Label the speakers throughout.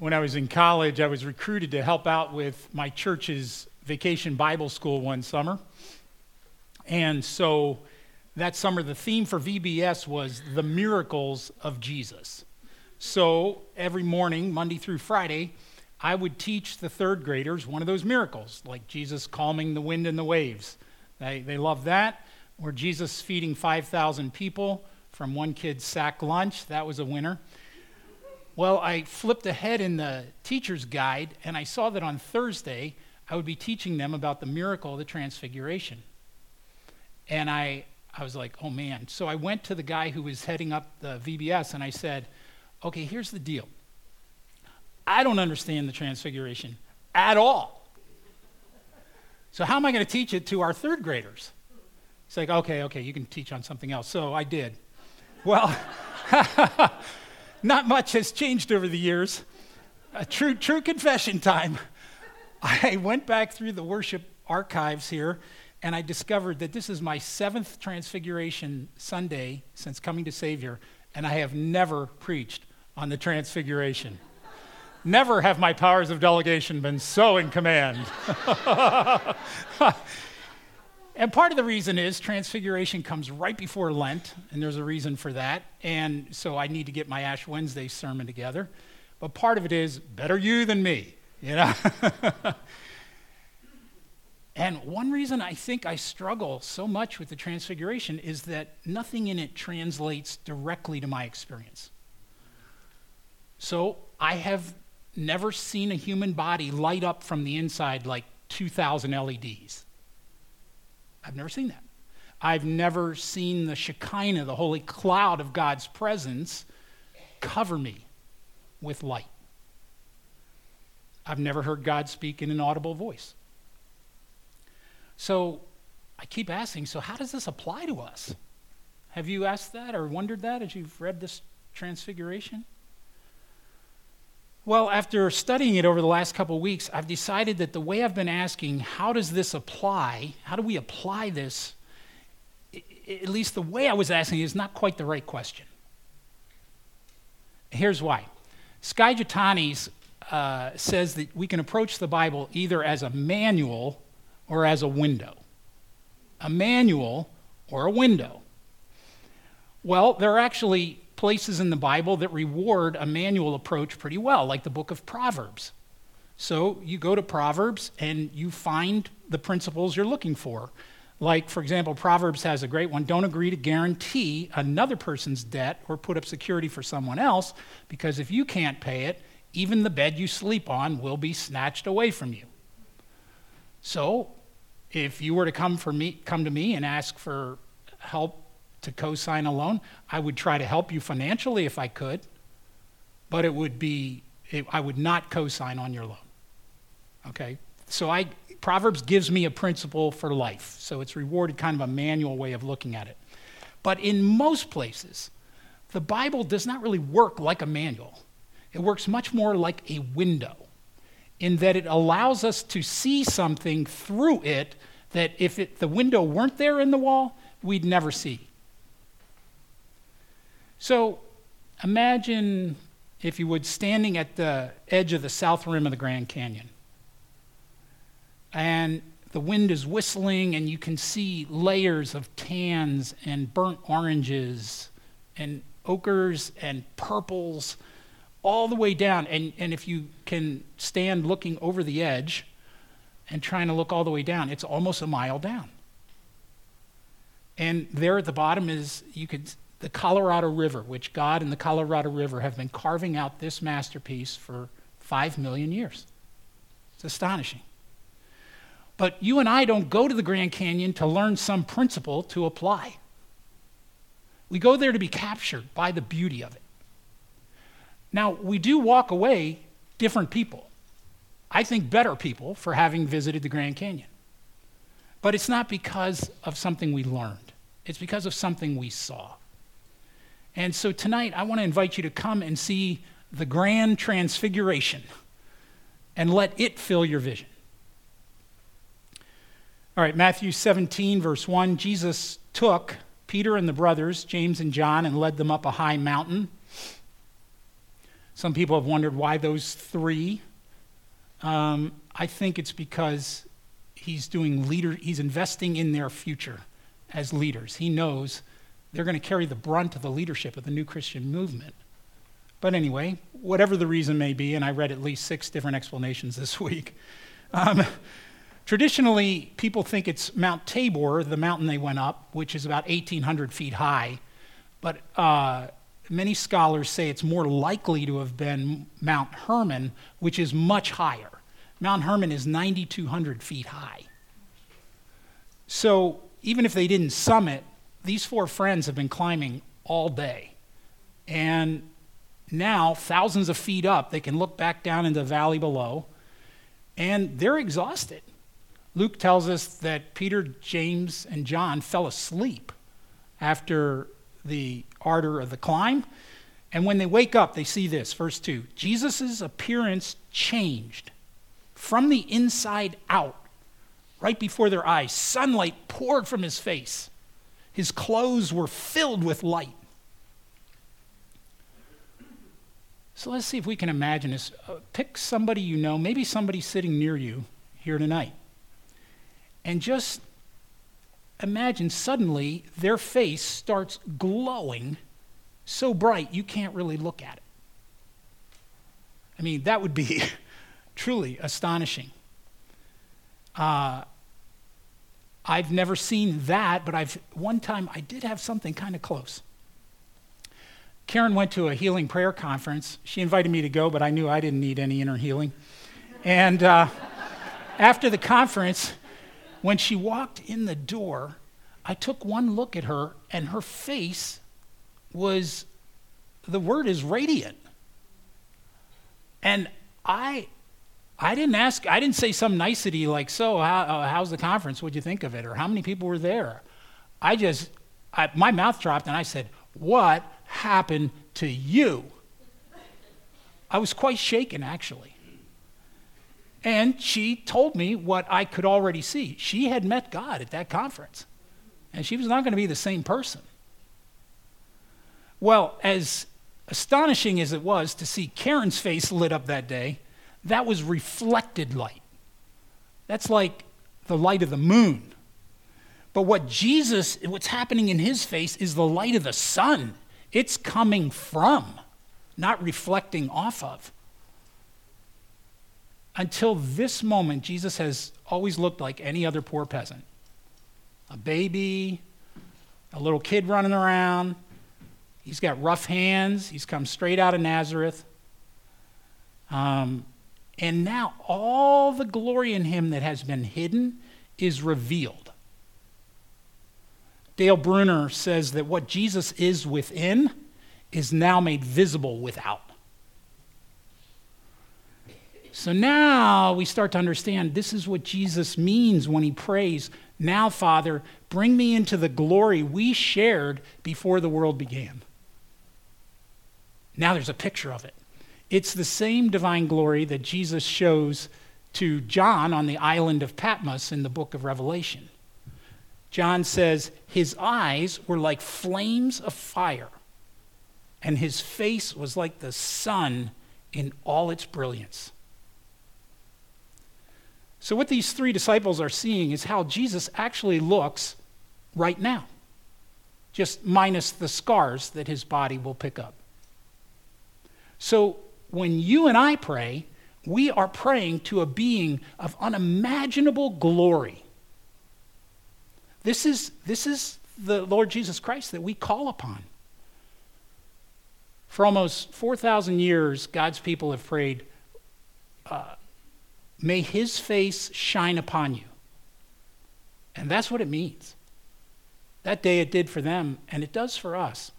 Speaker 1: when I was in college, I was recruited to help out with my church's vacation Bible school one summer. And so that summer, the theme for VBS was the miracles of Jesus. So every morning, Monday through Friday, I would teach the third graders one of those miracles, like Jesus calming the wind and the waves. They, they love that. Or Jesus feeding 5,000 people from one kid's sack lunch. That was a winner. Well, I flipped ahead in the teacher's guide and I saw that on Thursday I would be teaching them about the miracle of the transfiguration. And I, I was like, oh man. So I went to the guy who was heading up the VBS and I said, okay, here's the deal. I don't understand the transfiguration at all. So how am I going to teach it to our third graders? It's like, okay, okay, you can teach on something else. So I did. Well, not much has changed over the years. A true, true confession time. I went back through the worship archives here and I discovered that this is my seventh Transfiguration Sunday since coming to Savior, and I have never preached on the Transfiguration. never have my powers of delegation been so in command. And part of the reason is Transfiguration comes right before Lent, and there's a reason for that. And so I need to get my Ash Wednesday sermon together. But part of it is better you than me, you know? and one reason I think I struggle so much with the Transfiguration is that nothing in it translates directly to my experience. So I have never seen a human body light up from the inside like 2,000 LEDs. I've never seen that. I've never seen the Shekinah, the holy cloud of God's presence, cover me with light. I've never heard God speak in an audible voice. So I keep asking so, how does this apply to us? Have you asked that or wondered that as you've read this transfiguration? Well, after studying it over the last couple weeks, I've decided that the way I've been asking, how does this apply? How do we apply this? At least the way I was asking is not quite the right question. Here's why. Skye Jethani uh, says that we can approach the Bible either as a manual or as a window. A manual or a window. Well, there are actually places in the Bible that reward a manual approach pretty well, like the book of Proverbs. So you go to Proverbs and you find the principles you're looking for. Like, for example, Proverbs has a great one don't agree to guarantee another person's debt or put up security for someone else, because if you can't pay it, even the bed you sleep on will be snatched away from you. So, if you were to come, for me, come to me and ask for help to co sign a loan. I would try to help you financially if I could, but it would be, it, I would not co sign on your loan. Okay? So I, Proverbs gives me a principle for life. So it's rewarded kind of a manual way of looking at it. But in most places, the Bible does not really work like a manual. It works much more like a window in that it allows us to see something through it that if it, the window weren't there in the wall, we'd never see. So imagine, if you would, standing at the edge of the south rim of the Grand Canyon. And the wind is whistling, and you can see layers of tans and burnt oranges and ochres and purples all the way down. And, and if you can stand looking over the edge and trying to look all the way down, it's almost a mile down. And there at the bottom is, you could the Colorado River, which God and the Colorado River have been carving out this masterpiece for five million years. It's astonishing. But you and I don't go to the Grand Canyon to learn some principle to apply. We go there to be captured by the beauty of it. Now, we do walk away different people. I think better people for having visited the Grand Canyon. But it's not because of something we learned, it's because of something we saw. And so tonight, I want to invite you to come and see the grand transfiguration and let it fill your vision. All right, Matthew 17, verse 1 Jesus took Peter and the brothers, James and John, and led them up a high mountain. Some people have wondered why those three. Um, I think it's because he's doing leader, he's investing in their future as leaders. He knows they're going to carry the brunt of the leadership of the new Christian movement. But anyway, whatever the reason may be, and I read at least six different explanations this week. Um, traditionally, people think it's Mount Tabor, the mountain they went up, which is about 1,800 feet high. But uh, many scholars say it's more likely to have been Mount Hermon, which is much higher. Mount Hermon is 9,200 feet high. So even if they didn't summit, these four friends have been climbing all day. And now, thousands of feet up, they can look back down into the valley below, and they're exhausted. Luke tells us that Peter, James, and John fell asleep after the ardor of the climb. And when they wake up, they see this, verse 2 Jesus' appearance changed from the inside out, right before their eyes. Sunlight poured from his face, his clothes were filled with light. So let's see if we can imagine this. Uh, pick somebody you know, maybe somebody sitting near you here tonight, and just imagine suddenly their face starts glowing so bright you can't really look at it. I mean, that would be truly astonishing. Uh, I've never seen that, but I've one time I did have something kind of close. Karen went to a healing prayer conference. She invited me to go, but I knew I didn't need any inner healing. And uh, after the conference, when she walked in the door, I took one look at her, and her face was the word is radiant. And I, I didn't ask, I didn't say some nicety like, so how, uh, how's the conference? What'd you think of it? Or how many people were there? I just, I, my mouth dropped and I said, what happened to you? I was quite shaken, actually. And she told me what I could already see. She had met God at that conference, and she was not going to be the same person. Well, as astonishing as it was to see Karen's face lit up that day, that was reflected light. That's like the light of the moon. But what Jesus, what's happening in his face is the light of the sun. It's coming from, not reflecting off of. Until this moment, Jesus has always looked like any other poor peasant a baby, a little kid running around. He's got rough hands. He's come straight out of Nazareth. Um, and now all the glory in him that has been hidden is revealed. Dale Bruner says that what Jesus is within is now made visible without. So now we start to understand this is what Jesus means when he prays, Now, Father, bring me into the glory we shared before the world began. Now there's a picture of it. It's the same divine glory that Jesus shows to John on the island of Patmos in the book of Revelation. John says, His eyes were like flames of fire, and his face was like the sun in all its brilliance. So, what these three disciples are seeing is how Jesus actually looks right now, just minus the scars that his body will pick up. So, when you and I pray, we are praying to a being of unimaginable glory this is, this is the Lord Jesus Christ that we call upon. For almost 4,000 years, God's people have prayed, uh, May his face shine upon you. And that's what it means. That day it did for them, and it does for us.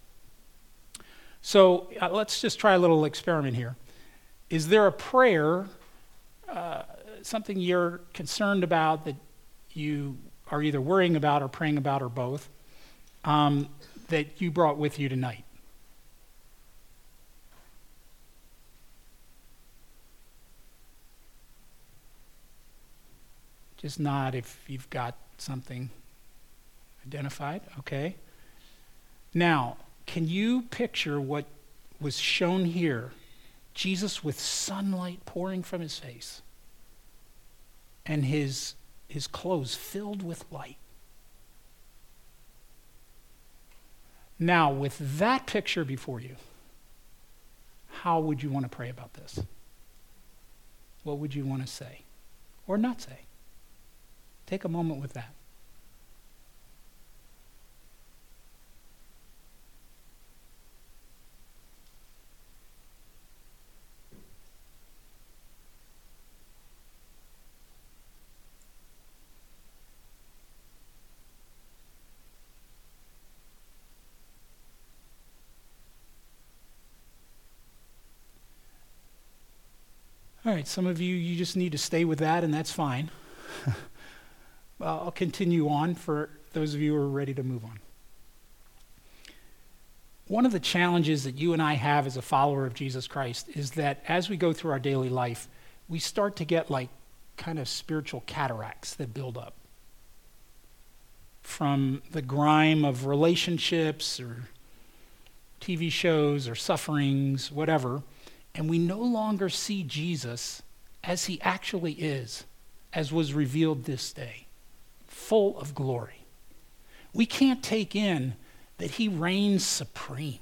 Speaker 1: So uh, let's just try a little experiment here. Is there a prayer, uh, something you're concerned about that you are either worrying about or praying about or both um, that you brought with you tonight? Just nod if you've got something identified. Okay. Now, can you picture what was shown here Jesus with sunlight pouring from his face and his, his clothes filled with light. Now, with that picture before you, how would you want to pray about this? What would you want to say or not say? Take a moment with that. All right, some of you, you just need to stay with that, and that's fine. well, I'll continue on for those of you who are ready to move on. One of the challenges that you and I have as a follower of Jesus Christ is that as we go through our daily life, we start to get like kind of spiritual cataracts that build up from the grime of relationships or TV shows or sufferings, whatever and we no longer see Jesus as he actually is, as was revealed this day, full of glory. We can't take in that he reigns supreme.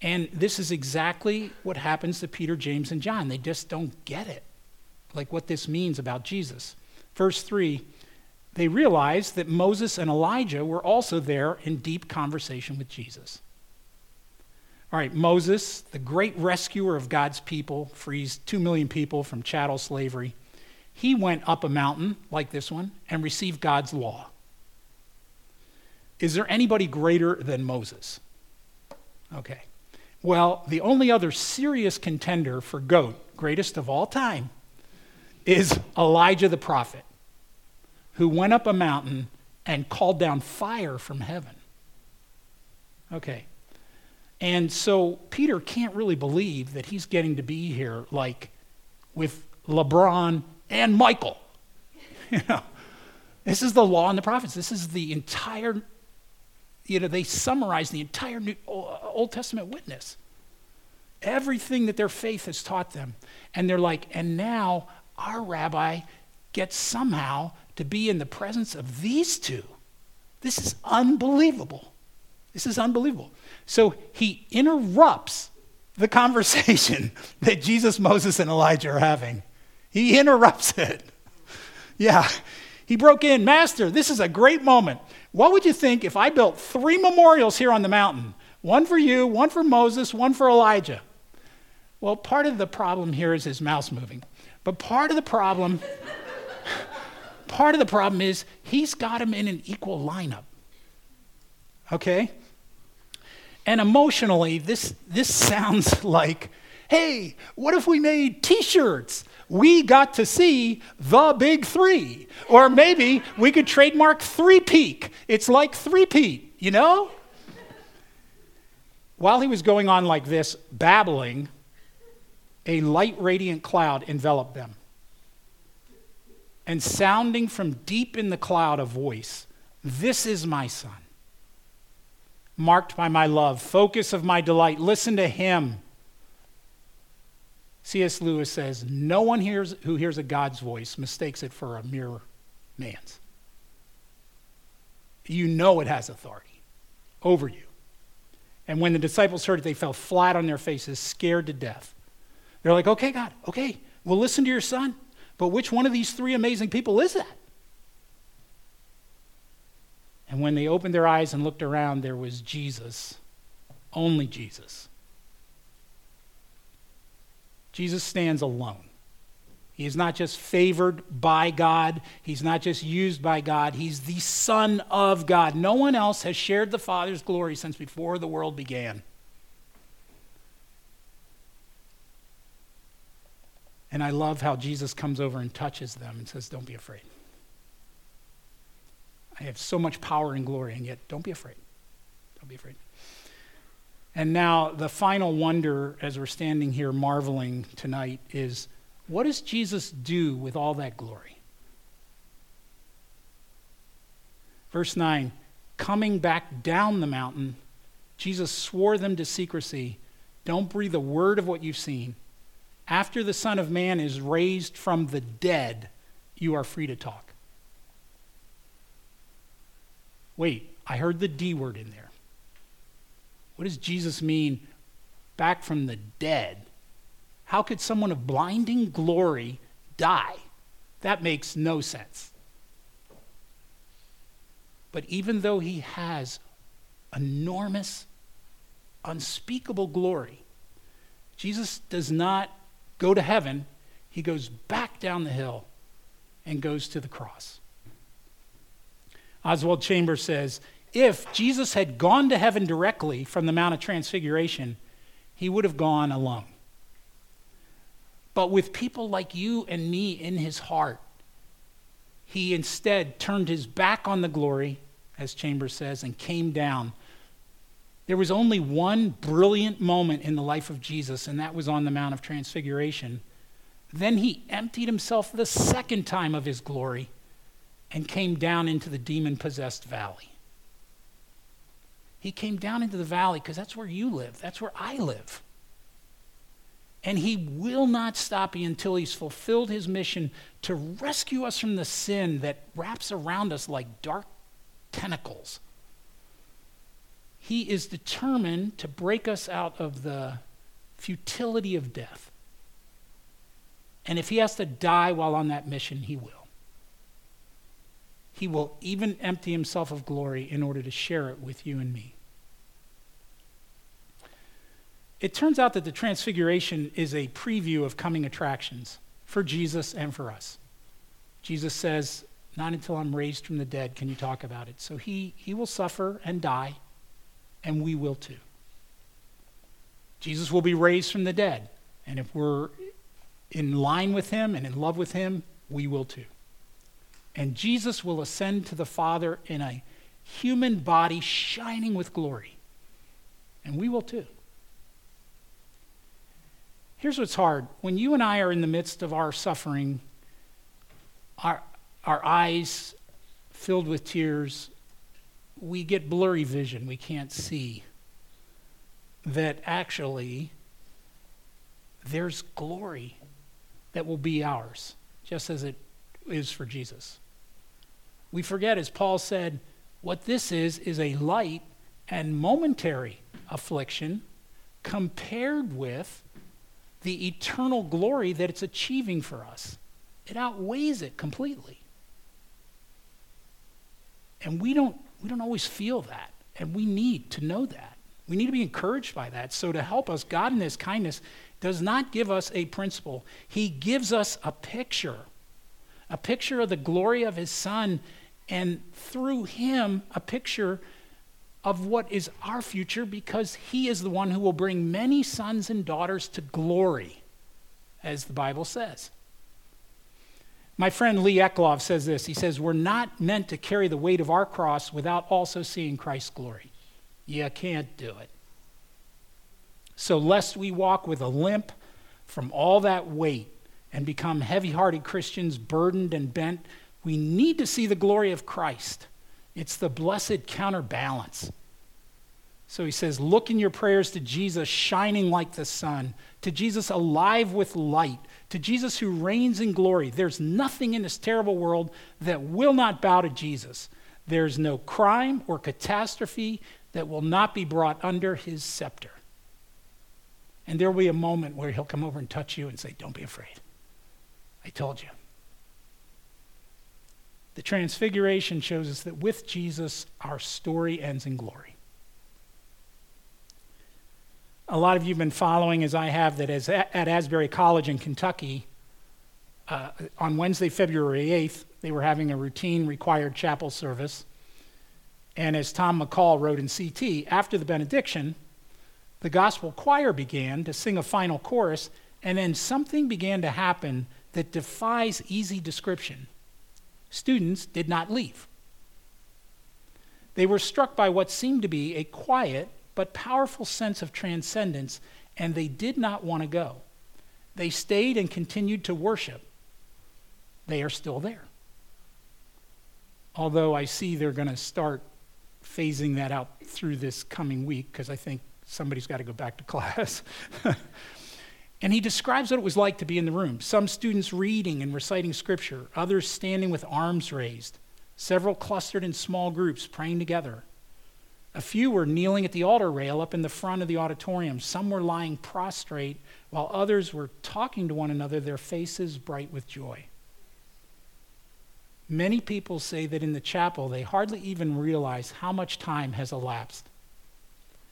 Speaker 1: And this is exactly what happens to Peter, James, and John. They just don't get it, like what this means about Jesus. Verse 3 they realized that Moses and Elijah were also there in deep conversation with Jesus. All right, Moses, the great rescuer of God's people, frees two million people from chattel slavery. He went up a mountain like this one and received God's law. Is there anybody greater than Moses? Okay. Well, the only other serious contender for GOAT, greatest of all time, is Elijah the prophet, who went up a mountain and called down fire from heaven. Okay. And so Peter can't really believe that he's getting to be here like with LeBron and Michael. You know, this is the law and the prophets. This is the entire, you know, they summarize the entire New, Old Testament witness. Everything that their faith has taught them. And they're like, and now our rabbi gets somehow to be in the presence of these two. This is unbelievable. This is unbelievable. So he interrupts the conversation that Jesus, Moses, and Elijah are having. He interrupts it. Yeah. He broke in, Master, this is a great moment. What would you think if I built three memorials here on the mountain? One for you, one for Moses, one for Elijah. Well, part of the problem here is his mouse moving. But part of the problem, part of the problem is he's got them in an equal lineup. Okay? And emotionally, this, this sounds like hey, what if we made t shirts? We got to see the big three. Or maybe we could trademark three peak. It's like three peat, you know? While he was going on like this, babbling, a light radiant cloud enveloped them. And sounding from deep in the cloud a voice, This is my son marked by my love, focus of my delight. Listen to him. C.S. Lewis says, No one hears, who hears a God's voice mistakes it for a mere man's. You know it has authority over you. And when the disciples heard it, they fell flat on their faces, scared to death. They're like, Okay, God, okay, we'll listen to your son, but which one of these three amazing people is that? And when they opened their eyes and looked around, there was Jesus, only Jesus. Jesus stands alone. He is not just favored by God, he's not just used by God, he's the Son of God. No one else has shared the Father's glory since before the world began. And I love how Jesus comes over and touches them and says, Don't be afraid. I have so much power and glory, and yet don't be afraid. Don't be afraid. And now, the final wonder as we're standing here marveling tonight is what does Jesus do with all that glory? Verse 9 Coming back down the mountain, Jesus swore them to secrecy Don't breathe a word of what you've seen. After the Son of Man is raised from the dead, you are free to talk. Wait, I heard the D word in there. What does Jesus mean back from the dead? How could someone of blinding glory die? That makes no sense. But even though he has enormous, unspeakable glory, Jesus does not go to heaven, he goes back down the hill and goes to the cross. Oswald Chambers says if Jesus had gone to heaven directly from the Mount of Transfiguration, he would have gone alone. But with people like you and me in his heart, he instead turned his back on the glory, as Chambers says, and came down. There was only one brilliant moment in the life of Jesus, and that was on the Mount of Transfiguration. Then he emptied himself the second time of his glory and came down into the demon possessed valley. He came down into the valley because that's where you live, that's where I live. And he will not stop until he's fulfilled his mission to rescue us from the sin that wraps around us like dark tentacles. He is determined to break us out of the futility of death. And if he has to die while on that mission, he will. He will even empty himself of glory in order to share it with you and me. It turns out that the Transfiguration is a preview of coming attractions for Jesus and for us. Jesus says, Not until I'm raised from the dead can you talk about it. So he, he will suffer and die, and we will too. Jesus will be raised from the dead. And if we're in line with him and in love with him, we will too. And Jesus will ascend to the Father in a human body shining with glory. And we will too. Here's what's hard when you and I are in the midst of our suffering, our, our eyes filled with tears, we get blurry vision. We can't see that actually there's glory that will be ours, just as it is for Jesus. We forget, as Paul said, what this is, is a light and momentary affliction compared with the eternal glory that it's achieving for us. It outweighs it completely. And we don't, we don't always feel that. And we need to know that. We need to be encouraged by that. So, to help us, God in His kindness does not give us a principle, He gives us a picture a picture of the glory of His Son, and through Him, a picture of what is our future because he is the one who will bring many sons and daughters to glory, as the Bible says. My friend Lee Eclov says this. He says, We're not meant to carry the weight of our cross without also seeing Christ's glory. You can't do it. So, lest we walk with a limp from all that weight and become heavy hearted Christians, burdened and bent, we need to see the glory of Christ. It's the blessed counterbalance. So he says, Look in your prayers to Jesus shining like the sun, to Jesus alive with light, to Jesus who reigns in glory. There's nothing in this terrible world that will not bow to Jesus. There's no crime or catastrophe that will not be brought under his scepter. And there will be a moment where he'll come over and touch you and say, Don't be afraid. I told you. The Transfiguration shows us that with Jesus, our story ends in glory. A lot of you have been following, as I have, that as at Asbury College in Kentucky, uh, on Wednesday, February 8th, they were having a routine required chapel service. And as Tom McCall wrote in CT, after the benediction, the gospel choir began to sing a final chorus, and then something began to happen that defies easy description students did not leave. They were struck by what seemed to be a quiet but powerful sense of transcendence, and they did not want to go. They stayed and continued to worship. They are still there. Although I see they're going to start phasing that out through this coming week because I think somebody's got to go back to class. And he describes what it was like to be in the room. Some students reading and reciting scripture, others standing with arms raised, several clustered in small groups praying together. A few were kneeling at the altar rail up in the front of the auditorium. Some were lying prostrate, while others were talking to one another, their faces bright with joy. Many people say that in the chapel they hardly even realize how much time has elapsed.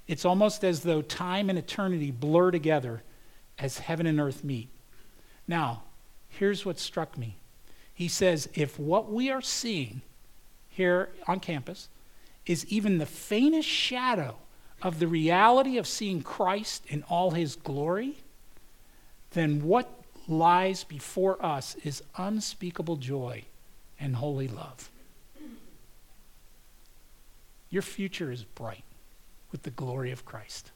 Speaker 1: It's almost as though time and eternity blur together as heaven and earth meet. Now, here's what struck me. He says, if what we are seeing here on campus is even the faintest shadow of the reality of seeing Christ in all his glory, then what lies before us is unspeakable joy and holy love. Your future is bright with the glory of Christ.